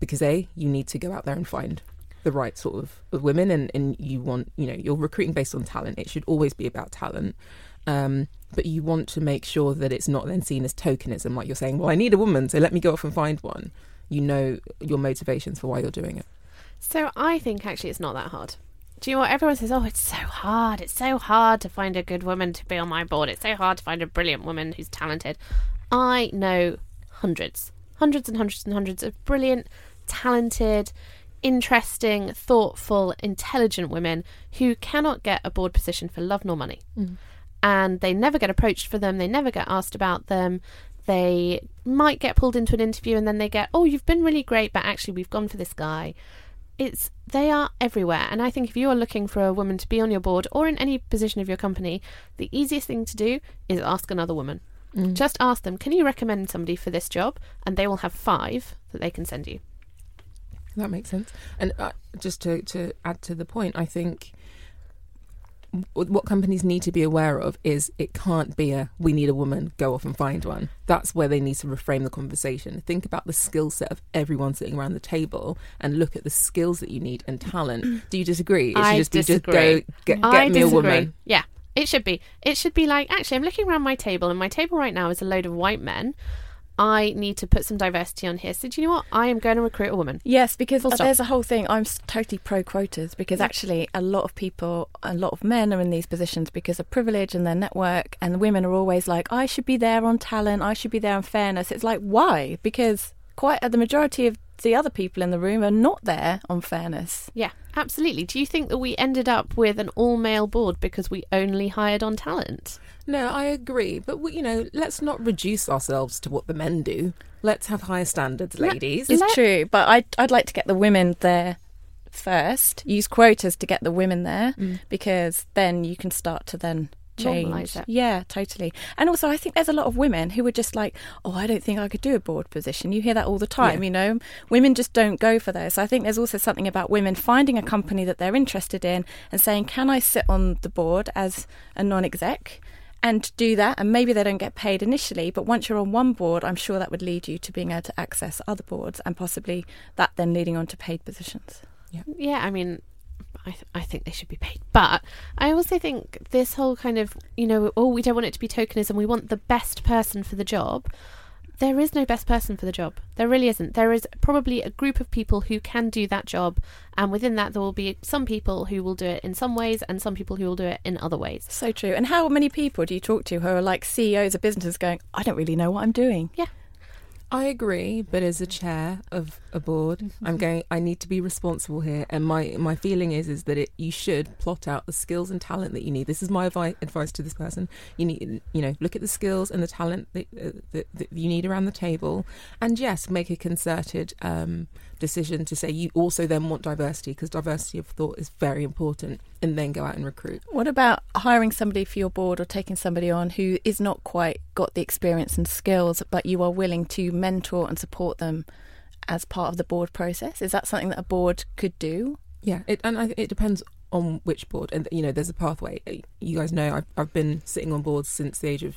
because A, you need to go out there and find the right sort of, women and, and you want you know you're recruiting based on talent. It should always be about talent. Um, but you want to make sure that it's not then seen as tokenism like you're saying well i need a woman so let me go off and find one. You know your motivations for why you're doing it. So i think actually it's not that hard. Do you know what? Everyone says oh it's so hard. It's so hard to find a good woman to be on my board. It's so hard to find a brilliant woman who's talented. I know hundreds hundreds and hundreds and hundreds of brilliant talented interesting, thoughtful, intelligent women who cannot get a board position for love nor money. Mm. And they never get approached for them, they never get asked about them. They might get pulled into an interview and then they get, oh, you've been really great, but actually we've gone for this guy. It's they are everywhere. And I think if you are looking for a woman to be on your board or in any position of your company, the easiest thing to do is ask another woman. Mm. Just ask them, can you recommend somebody for this job? And they will have five that they can send you. That makes sense. And uh, just to, to add to the point, I think what companies need to be aware of is it can't be a we need a woman go off and find one. That's where they need to reframe the conversation. Think about the skill set of everyone sitting around the table and look at the skills that you need and talent. Do you disagree? It should I just disagree. be just go get, get I me disagree. a woman. yeah it should be. It should be like actually i'm looking around my table and my table right now is a load of white men I need to put some diversity on here. So do you know what? I am going to recruit a woman. Yes, because there's a whole thing. I'm totally pro quotas because actually a lot of people, a lot of men are in these positions because of privilege and their network, and women are always like, I should be there on talent. I should be there on fairness. It's like why? Because quite the majority of the other people in the room are not there on fairness. Yeah, absolutely. Do you think that we ended up with an all male board because we only hired on talent? No, I agree. But, we, you know, let's not reduce ourselves to what the men do. Let's have higher standards, ladies. It's Let- true. But I'd, I'd like to get the women there first. Use quotas to get the women there mm. because then you can start to then change. Yeah, totally. And also, I think there's a lot of women who are just like, oh, I don't think I could do a board position. You hear that all the time, yeah. you know? Women just don't go for those. So I think there's also something about women finding a company that they're interested in and saying, can I sit on the board as a non exec? and do that and maybe they don't get paid initially but once you're on one board i'm sure that would lead you to being able to access other boards and possibly that then leading on to paid positions yeah yeah i mean I, th- I think they should be paid. But I also think this whole kind of, you know, oh, we don't want it to be tokenism. We want the best person for the job. There is no best person for the job. There really isn't. There is probably a group of people who can do that job. And within that, there will be some people who will do it in some ways and some people who will do it in other ways. So true. And how many people do you talk to who are like CEOs of businesses going, I don't really know what I'm doing? Yeah. I agree, but as a chair of a board, mm-hmm. I'm going. I need to be responsible here, and my my feeling is is that it, you should plot out the skills and talent that you need. This is my advice advice to this person. You need, you know, look at the skills and the talent that, uh, that, that you need around the table, and yes, make a concerted um, decision to say you also then want diversity because diversity of thought is very important and then go out and recruit. What about hiring somebody for your board or taking somebody on who is not quite got the experience and skills but you are willing to mentor and support them as part of the board process? Is that something that a board could do? Yeah, it, and I, it depends on which board and you know there's a pathway. You guys know I've, I've been sitting on boards since the age of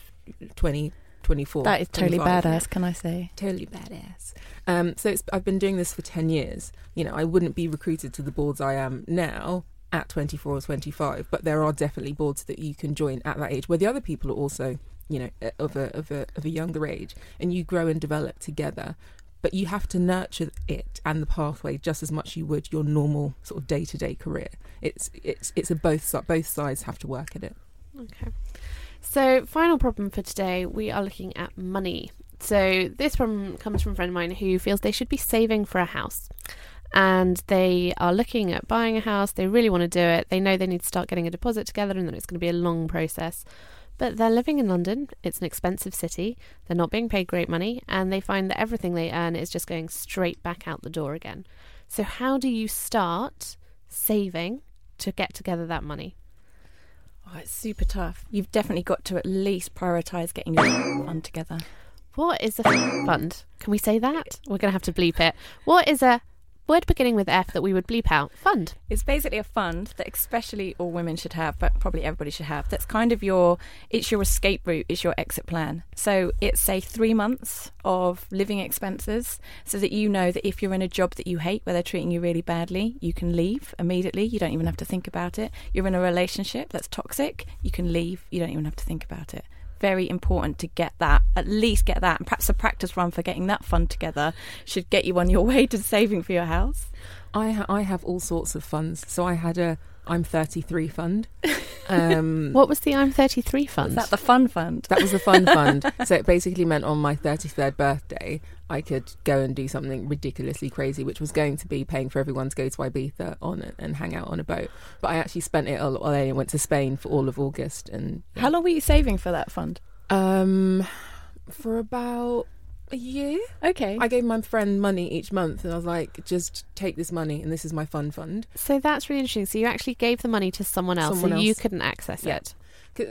20 24. That is totally badass, can I say? Totally badass. Um, so it's, I've been doing this for 10 years. You know, I wouldn't be recruited to the boards I am now at 24 or 25, but there are definitely boards that you can join at that age where the other people are also, you know, uh, of a, of a, of a younger age and you grow and develop together. But you have to nurture it and the pathway just as much you would your normal sort of day to day career. It's it's it's a both both sides have to work at it. Okay. So, final problem for today, we are looking at money. So, this problem comes from a friend of mine who feels they should be saving for a house. And they are looking at buying a house. They really want to do it. They know they need to start getting a deposit together and that it's going to be a long process. But they're living in London. It's an expensive city. They're not being paid great money. And they find that everything they earn is just going straight back out the door again. So, how do you start saving to get together that money? Oh, it's super tough. You've definitely got to at least prioritise getting your fund together. What is a fund? Can we say that? We're going to have to bleep it. What is a word beginning with F that we would bleep out? Fund. It's basically a fund that especially all women should have, but probably everybody should have. That's kind of your it's your escape route, it's your exit plan. So it's say three months of living expenses so that you know that if you're in a job that you hate where they're treating you really badly, you can leave immediately. You don't even have to think about it. You're in a relationship that's toxic, you can leave, you don't even have to think about it. Very important to get that, at least get that. And perhaps a practice run for getting that fund together should get you on your way to saving for your house. I ha- I have all sorts of funds. So I had a I'm 33 fund. Um, What was the I'm 33 fund? Is that the fun fund? That was the fun fund. So it basically meant on my 33rd birthday, I could go and do something ridiculously crazy, which was going to be paying for everyone to go to Ibiza on it and hang out on a boat. But I actually spent it all. I went to Spain for all of August, and How long were you saving for that fund? um, for about a year. Okay. I gave my friend money each month, and I was like, "Just take this money, and this is my fun fund." so that's really interesting. So you actually gave the money to someone else, Someone so you couldn't access Yeah. it.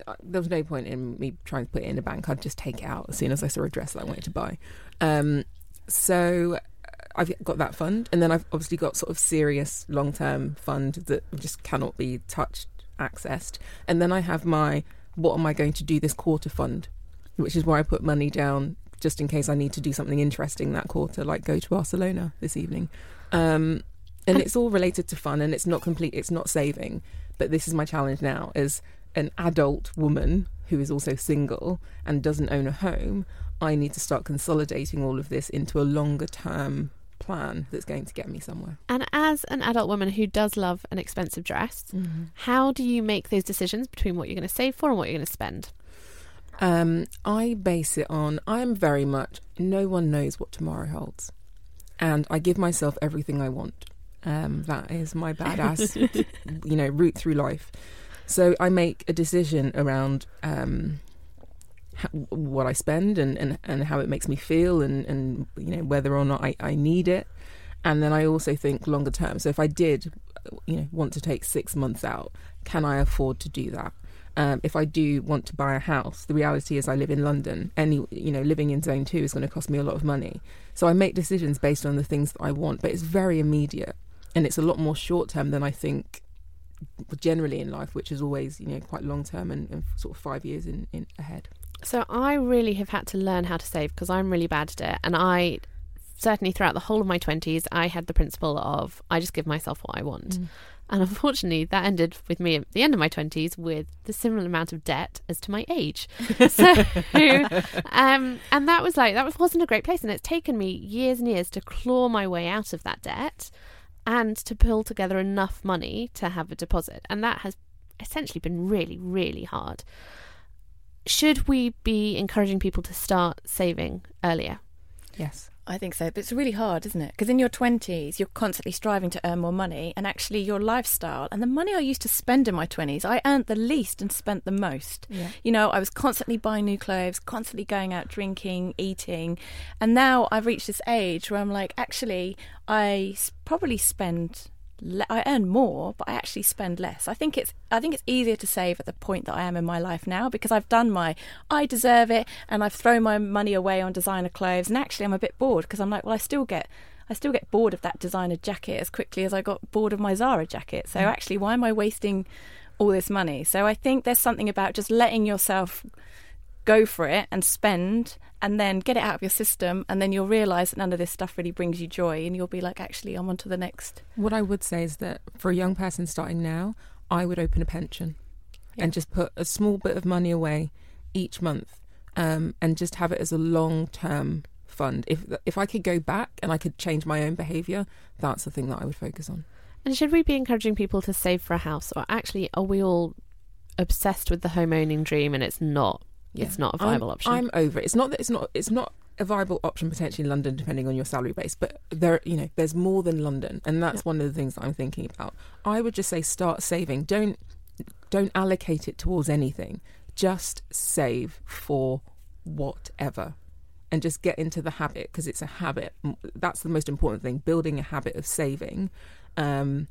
uh, There was no point in me trying to put it in a bank. I'd just take it out as soon as I saw a dress that I wanted to buy. Um, so uh, I've got that fund, and then I've obviously got sort of serious long term fund that just cannot be touched, accessed, and then I have my what am I going to do this quarter fund, which is where I put money down just in case I need to do something interesting that quarter, like go to Barcelona this evening. Um, and it's all related to fun, and it's not complete. It's not saving, but this is my challenge now as an adult woman who is also single and doesn't own a home. I need to start consolidating all of this into a longer term plan that's going to get me somewhere. And as an adult woman who does love an expensive dress, how do you make those decisions between what you're going to save for and what you're going to spend? Um, I base it on I'm very much no one knows what tomorrow holds, and I give myself everything I want. Um, that is my badass, you know, route through life. So I make a decision around um, ho- what I spend and, and, and how it makes me feel, and, and you know whether or not I, I need it. And then I also think longer term. So if I did, you know, want to take six months out, can I afford to do that? Um, if I do want to buy a house, the reality is I live in London. Any, you know, living in Zone Two is going to cost me a lot of money. So I make decisions based on the things that I want, but it's very immediate, and it's a lot more short term than I think generally in life, which is always, you know, quite long term and, and sort of five years in, in ahead. So I really have had to learn how to save because I'm really bad at it. And I certainly throughout the whole of my 20s, I had the principle of I just give myself what I want. And unfortunately, that ended with me at the end of my 20s with the similar amount of debt as to my age. so, um, and that was like, that was, wasn't a great place. And it's taken me years and years to claw my way out of that debt and to pull together enough money to have a deposit. And that has essentially been really, really hard. Should we be encouraging people to start saving earlier? Yes. I think so, but it's really hard, isn't it? Because in your 20s, you're constantly striving to earn more money, and actually, your lifestyle and the money I used to spend in my 20s, I earned the least and spent the most. Yeah. You know, I was constantly buying new clothes, constantly going out drinking, eating, and now I've reached this age where I'm like, actually, I probably spend. Le- I earn more, but I actually spend less. I think it's I think it's easier to save at the point that I am in my life now because I've done my I deserve it and I've thrown my money away on designer clothes and actually I'm a bit bored because I'm like, well, I still get I still get bored of that designer jacket as quickly as I got bored of my Zara jacket. So mm. actually, why am I wasting all this money? So I think there's something about just letting yourself go for it and spend and then get it out of your system and then you'll realize that none of this stuff really brings you joy and you'll be like actually I'm on to the next What I would say is that for a young person starting now, I would open a pension and just put a small bit of money away each month um, and just have it as a long term fund. If if I could go back and I could change my own behaviour, that's the thing that I would focus on. And should we be encouraging people to save for a house, or actually are we all obsessed with the home owning dream and it's not? It's not a viable I'm, option. I'm over it. It's not that it's not it's not a viable option potentially in London depending on your salary base, but there you know there's more than London, and that's one of the things that I'm thinking about. I would just say start saving. Don't don't allocate it towards anything. Just save for whatever. And just get into the habit because it's a habit. That's the most important thing. Building a habit of saving. Um,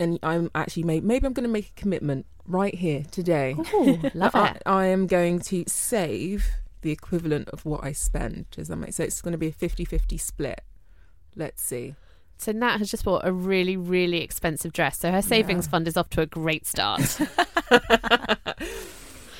and I'm actually maybe, maybe I'm going to make a commitment right here today. Ooh, love I, it. I am going to save the equivalent of what I spend. Does that make sense? It's going to be a 50-50 split. Let's see. So Nat has just bought a really, really expensive dress. So her savings fund is off to a great start.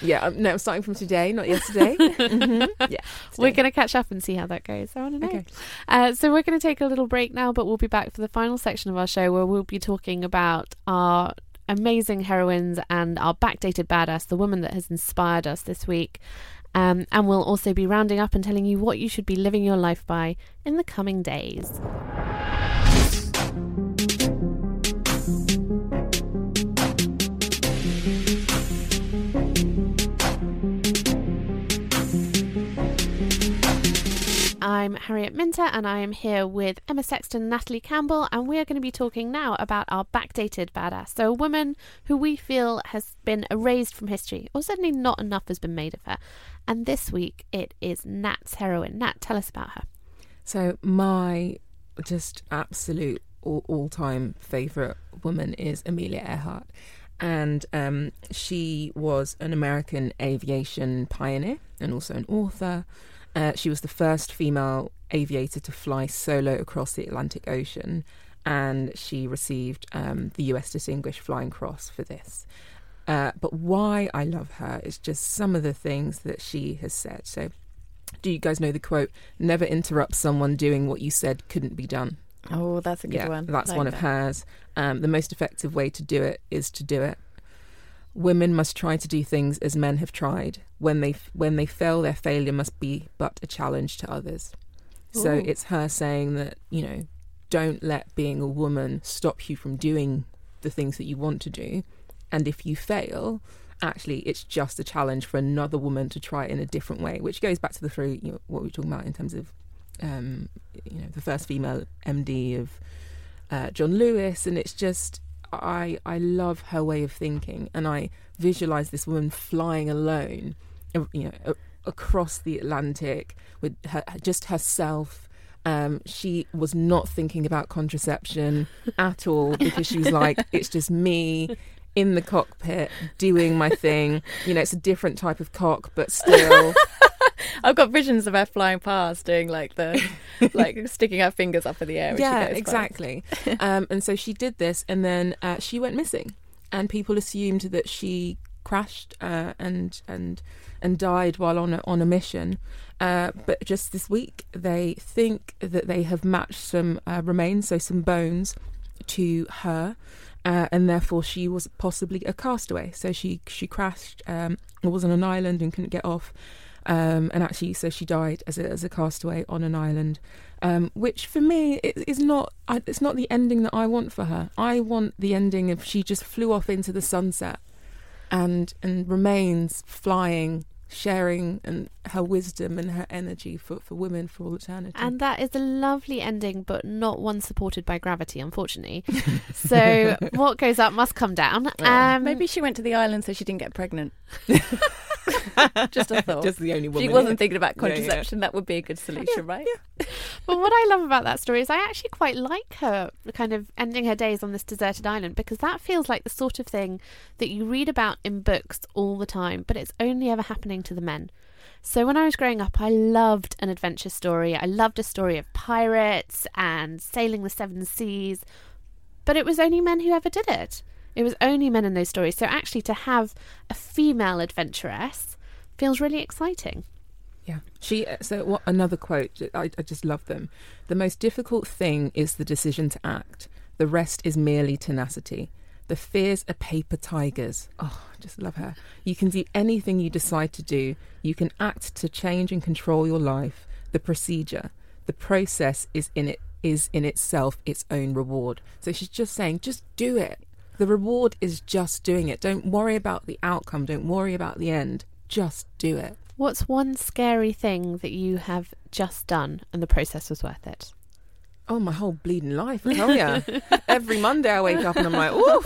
Yeah, um, no, I'm starting from today, not yesterday. hmm Yeah, we're going to catch up and see how that goes. I want to know. Okay. Uh, so we're going to take a little break now, but we'll be back for the final section of our show where we'll be talking about our amazing heroines and our backdated badass, the woman that has inspired us this week. Um, and we'll also be rounding up and telling you what you should be living your life by in the coming days. I'm Harriet Minter, and I am here with Emma Sexton, Natalie Campbell, and we are going to be talking now about our backdated badass. So, a woman who we feel has been erased from history, or certainly not enough has been made of her. And this week it is Nat's heroine. Nat, tell us about her. So my just absolute all, all-time favorite woman is Amelia Earhart, and um, she was an American aviation pioneer and also an author. Uh, she was the first female aviator to fly solo across the Atlantic Ocean, and she received um, the U.S. Distinguished Flying Cross for this. Uh, but why I love her is just some of the things that she has said. So, do you guys know the quote, never interrupt someone doing what you said couldn't be done? oh that's a good yeah, one That's Like one of hers. Um, the most effective way to do it is to do it. Women must try to do things as men have tried. When they when they fail, their failure must be but a challenge to others. So it's her saying that you know, don't let being a woman stop you from doing the things that you want to do. And if you fail, actually, it's just a challenge for another woman to try it in a different way, which goes back to the three you know, what we were talking about in terms of um, you know the first female MD of uh, John Lewis, and it's just I I love her way of thinking, and I visualize this woman flying alone, you know, across the Atlantic with her, just herself. Um, she was not thinking about contraception at all because she was like, it's just me in the cockpit doing my thing. You know, it's a different type of cock, but still. I've got visions of her flying past doing like the like sticking her fingers up in the air. yeah, exactly. um, and so she did this, and then uh, she went missing, and people assumed that she crashed uh, and and and died while on a, on a mission. Uh, but just this week, they think that they have matched some uh, remains, so some bones, to her. Uh, and therefore, she was possibly a castaway. So she she crashed, um, was on an island and couldn't get off. Um, and actually, so she died as a, as a castaway on an island, um, which for me it, is not it's not the ending that I want for her. I want the ending of she just flew off into the sunset, and and remains flying, sharing and her wisdom and her energy for, for women for all eternity. And that is a lovely ending, but not one supported by gravity, unfortunately. so what goes up must come down. Um, Maybe she went to the island so she didn't get pregnant. Just a thought. just the only woman. she wasn't thinking about Yeah, yeah. contraception. That would be a good solution, right? But what I love about that story is I actually quite like her kind of ending her days on this deserted island because that feels like the sort of thing that you read about in books all the time, but it's only ever happening to the men. So when I was growing up, I loved an adventure story. I loved a story of pirates and sailing the seven seas, but it was only men who ever did it. It was only men in those stories. So actually, to have a female adventuress feels really exciting. Yeah. She uh, so what another quote I, I just love them. The most difficult thing is the decision to act. The rest is merely tenacity. The fears are paper tigers. Oh, I just love her. You can do anything you decide to do. You can act to change and control your life. The procedure, the process is in it is in itself its own reward. So she's just saying, just do it. The reward is just doing it. Don't worry about the outcome. Don't worry about the end. Just do it. What's one scary thing that you have just done and the process was worth it? Oh, my whole bleeding life, I tell ya. Every Monday I wake up and I'm like, oof,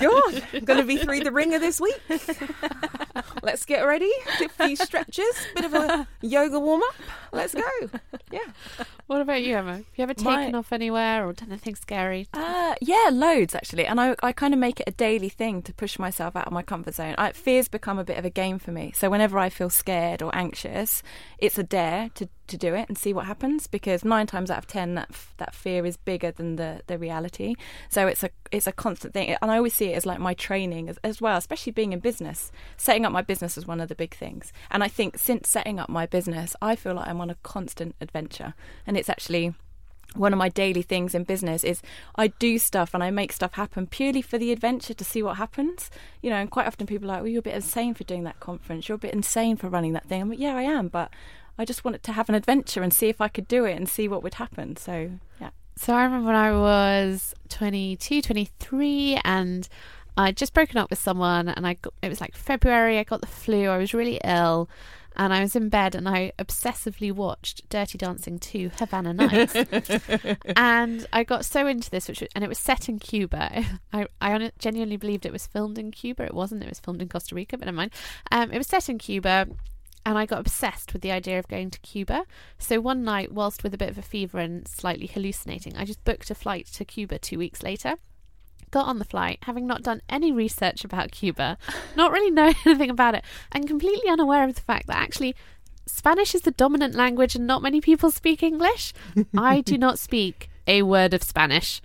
God, I'm going to be through the wringer this week. Let's get ready. A few stretches, bit of a yoga warm up. Let's go. Yeah. What about you, Emma? Have you ever taken My- off anywhere or done anything scary? Uh, yeah, loads actually, and I, I kind of make it a daily thing to push myself out of my comfort zone. I, fear's become a bit of a game for me. So whenever I feel scared or anxious, it's a dare to, to do it and see what happens. Because nine times out of ten, that that fear is bigger than the, the reality. So it's a it's a constant thing, and I always see it as like my training as, as well. Especially being in business, setting up my business is one of the big things. And I think since setting up my business, I feel like I'm on a constant adventure, and it's actually one of my daily things in business is I do stuff and I make stuff happen purely for the adventure to see what happens. You know, and quite often people are like, well, you're a bit insane for doing that conference. You're a bit insane for running that thing. I'm like, yeah, I am, but I just wanted to have an adventure and see if I could do it and see what would happen. So, yeah. So I remember when I was 22, 23, and I'd just broken up with someone, and I got, it was like February. I got the flu. I was really ill, and I was in bed, and I obsessively watched Dirty Dancing 2 Havana Nights, and I got so into this, which was- and it was set in Cuba. I I genuinely believed it was filmed in Cuba. It wasn't. It was filmed in Costa Rica, but never mind. Um, it was set in Cuba and I got obsessed with the idea of going to Cuba. So one night, whilst with a bit of a fever and slightly hallucinating, I just booked a flight to Cuba two weeks later. Got on the flight, having not done any research about Cuba, not really knowing anything about it, and completely unaware of the fact that actually Spanish is the dominant language and not many people speak English. I do not speak a word of Spanish.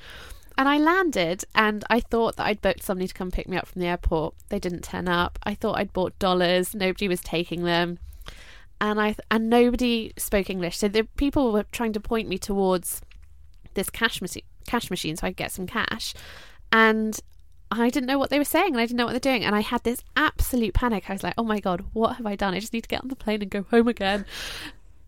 And I landed and I thought that I'd booked somebody to come pick me up from the airport. They didn't turn up. I thought I'd bought dollars. Nobody was taking them. And I and nobody spoke English. So the people were trying to point me towards this cash machine cash machine so I'd get some cash. And I didn't know what they were saying and I didn't know what they're doing. And I had this absolute panic. I was like, oh my God, what have I done? I just need to get on the plane and go home again.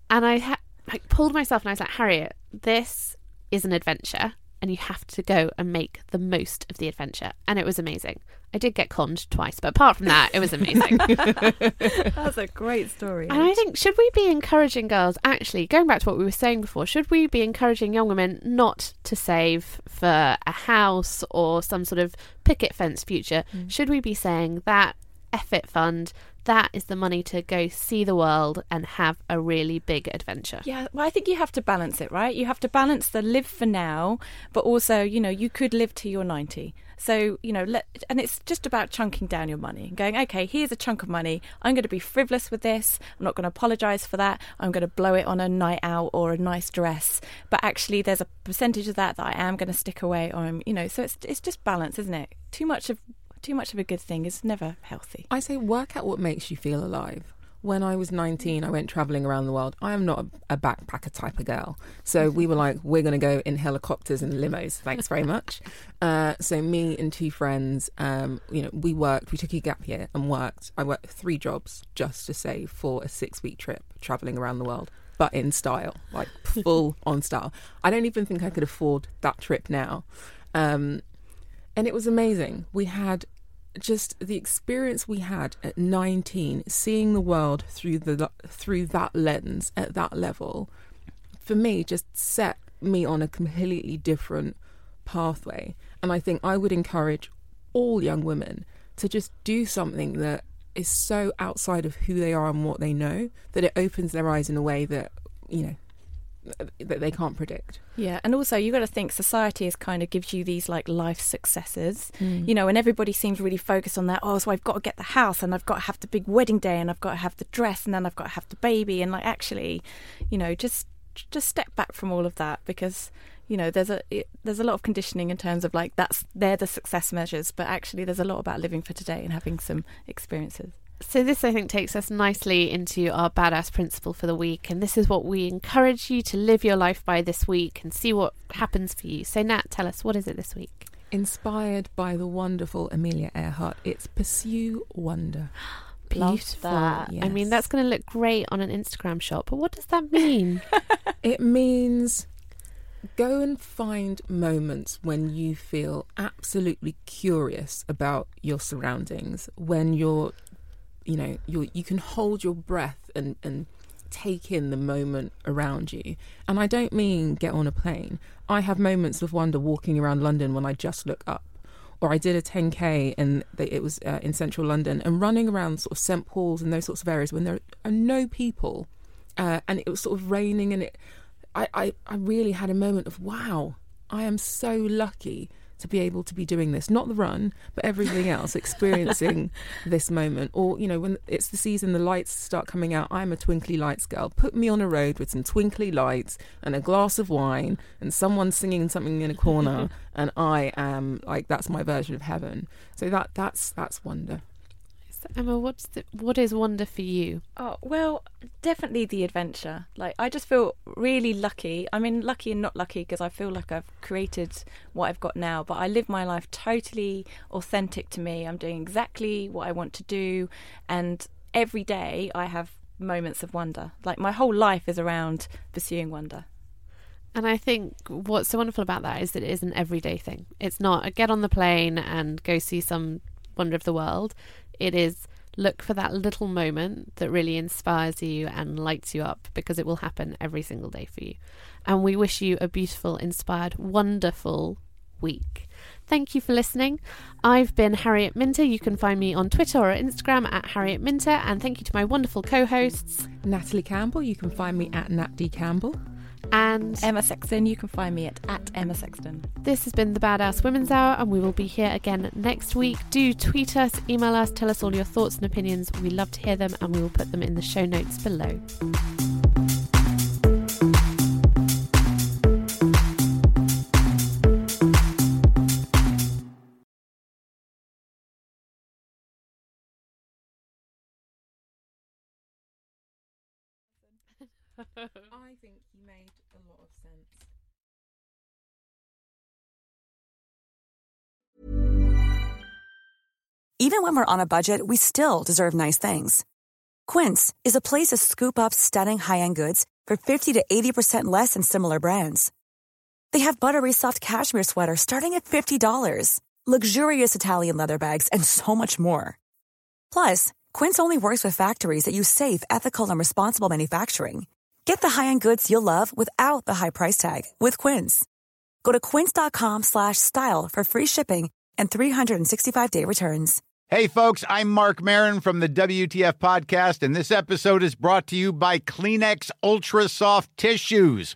And I ha- like pulled myself and I was like, Harriet, this is an adventure and you have to go and make the most of the adventure. And it was amazing. I did get conned twice, but apart from that, it was amazing. That's a great story. And I think, should we be encouraging girls, actually, going back to what we were saying before, should we be encouraging young women not to save for a house or some sort of picket fence future? Mm. Should we be saying that effort fund, that is the money to go see the world and have a really big adventure? Yeah, well, I think you have to balance it, right? You have to balance the live for now, but also, you know, you could live to your 90. So, you know, let, and it's just about chunking down your money and going, okay, here's a chunk of money. I'm going to be frivolous with this. I'm not going to apologize for that. I'm going to blow it on a night out or a nice dress. But actually, there's a percentage of that that I am going to stick away I'm, you know, so it's, it's just balance, isn't it? Too much of, too much of a good thing is never healthy. I say work out what makes you feel alive. When I was 19, I went traveling around the world. I am not a, a backpacker type of girl. So we were like, we're going to go in helicopters and limos. Thanks very much. Uh, so me and two friends, um, you know, we worked. We took a gap year and worked. I worked three jobs just to save for a six week trip traveling around the world, but in style, like full on style. I don't even think I could afford that trip now. Um, and it was amazing. We had just the experience we had at 19 seeing the world through the through that lens at that level for me just set me on a completely different pathway. And i think i would encourage all young women to just do something that is so outside of who they are and what they know that it opens their eyes in a way that you know that they can't predict Yeah, and also you've got to think society is kind of gives you these like life successes, mm. you know, and everybody seems really focused on that. Oh, so I've got to get the house, and I've got to have the big wedding day, and I've got to have the dress, and then I've got to have the baby, and like actually, you know, just just step back from all of that because you know there's a it, there's a lot of conditioning in terms of like that's they're the success measures, but actually there's a lot about living for today and having some experiences. So, this I think takes us nicely into our badass principle for the week. And this is what we encourage you to live your life by this week and see what happens for you. So, Nat, tell us, what is it this week? Inspired by the wonderful Amelia Earhart, it's Pursue Wonder. Love Beautiful. that. I mean, that's going to look great on an Instagram shot, but what does that mean? It means go and find moments when you feel absolutely curious about your surroundings, when you're, you know, you you can hold your breath and and take in the moment around you. And I don't mean get on a plane. I have moments of wonder walking around London when I just look up. Or I did a 10k and it was uh, in central London and running around sort of St Paul's and those sorts of areas when there are no people, uh, and it was sort of raining and it I, I, I really had a moment of wow, I am so lucky to be able to be doing this. Not the run, but everything else, experiencing this moment. Or, you know, when it's the season, the lights start coming out. I'm a twinkly lights girl. Put me on a road with some twinkly lights and a glass of wine and someone singing something in a corner, and I am like that's my version of heaven. So that that's that's wonder. So, Emma, what's the, what is wonder for you? Oh, well, definitely the adventure. Like, I just feel really lucky. I mean, lucky and not lucky because I feel like I've created what I've got now, but I live my life totally authentic to me. I'm doing exactly what I want to do. And every day I have moments of wonder. Like, my whole life is around pursuing wonder. And I think what's so wonderful about that is that it is an everyday thing. It's not a get on the plane and go see some wonder of the world. It is look for that little moment that really inspires you and lights you up because it will happen every single day for you. And we wish you a beautiful, inspired, wonderful week. Thank you for listening. I've been Harriet Minter. You can find me on Twitter or Instagram at Harriet Minter. And thank you to my wonderful co hosts. Natalie Campbell, you can find me at Nat D Campbell. And Emma Sexton, you can find me at, at Emma Sexton. This has been the Badass Women's Hour, and we will be here again next week. Do tweet us, email us, tell us all your thoughts and opinions. We love to hear them, and we will put them in the show notes below. I think you made a lot of sense. Even when we're on a budget, we still deserve nice things. Quince is a place to scoop up stunning high-end goods for 50 to 80% less than similar brands. They have buttery soft cashmere sweaters starting at $50, luxurious Italian leather bags, and so much more. Plus, Quince only works with factories that use safe, ethical, and responsible manufacturing. Get the high-end goods you'll love without the high price tag with Quince. Go to quince.com slash style for free shipping and 365-day returns. Hey, folks, I'm Marc Maron from the WTF Podcast, and this episode is brought to you by Kleenex Ultra Soft Tissues,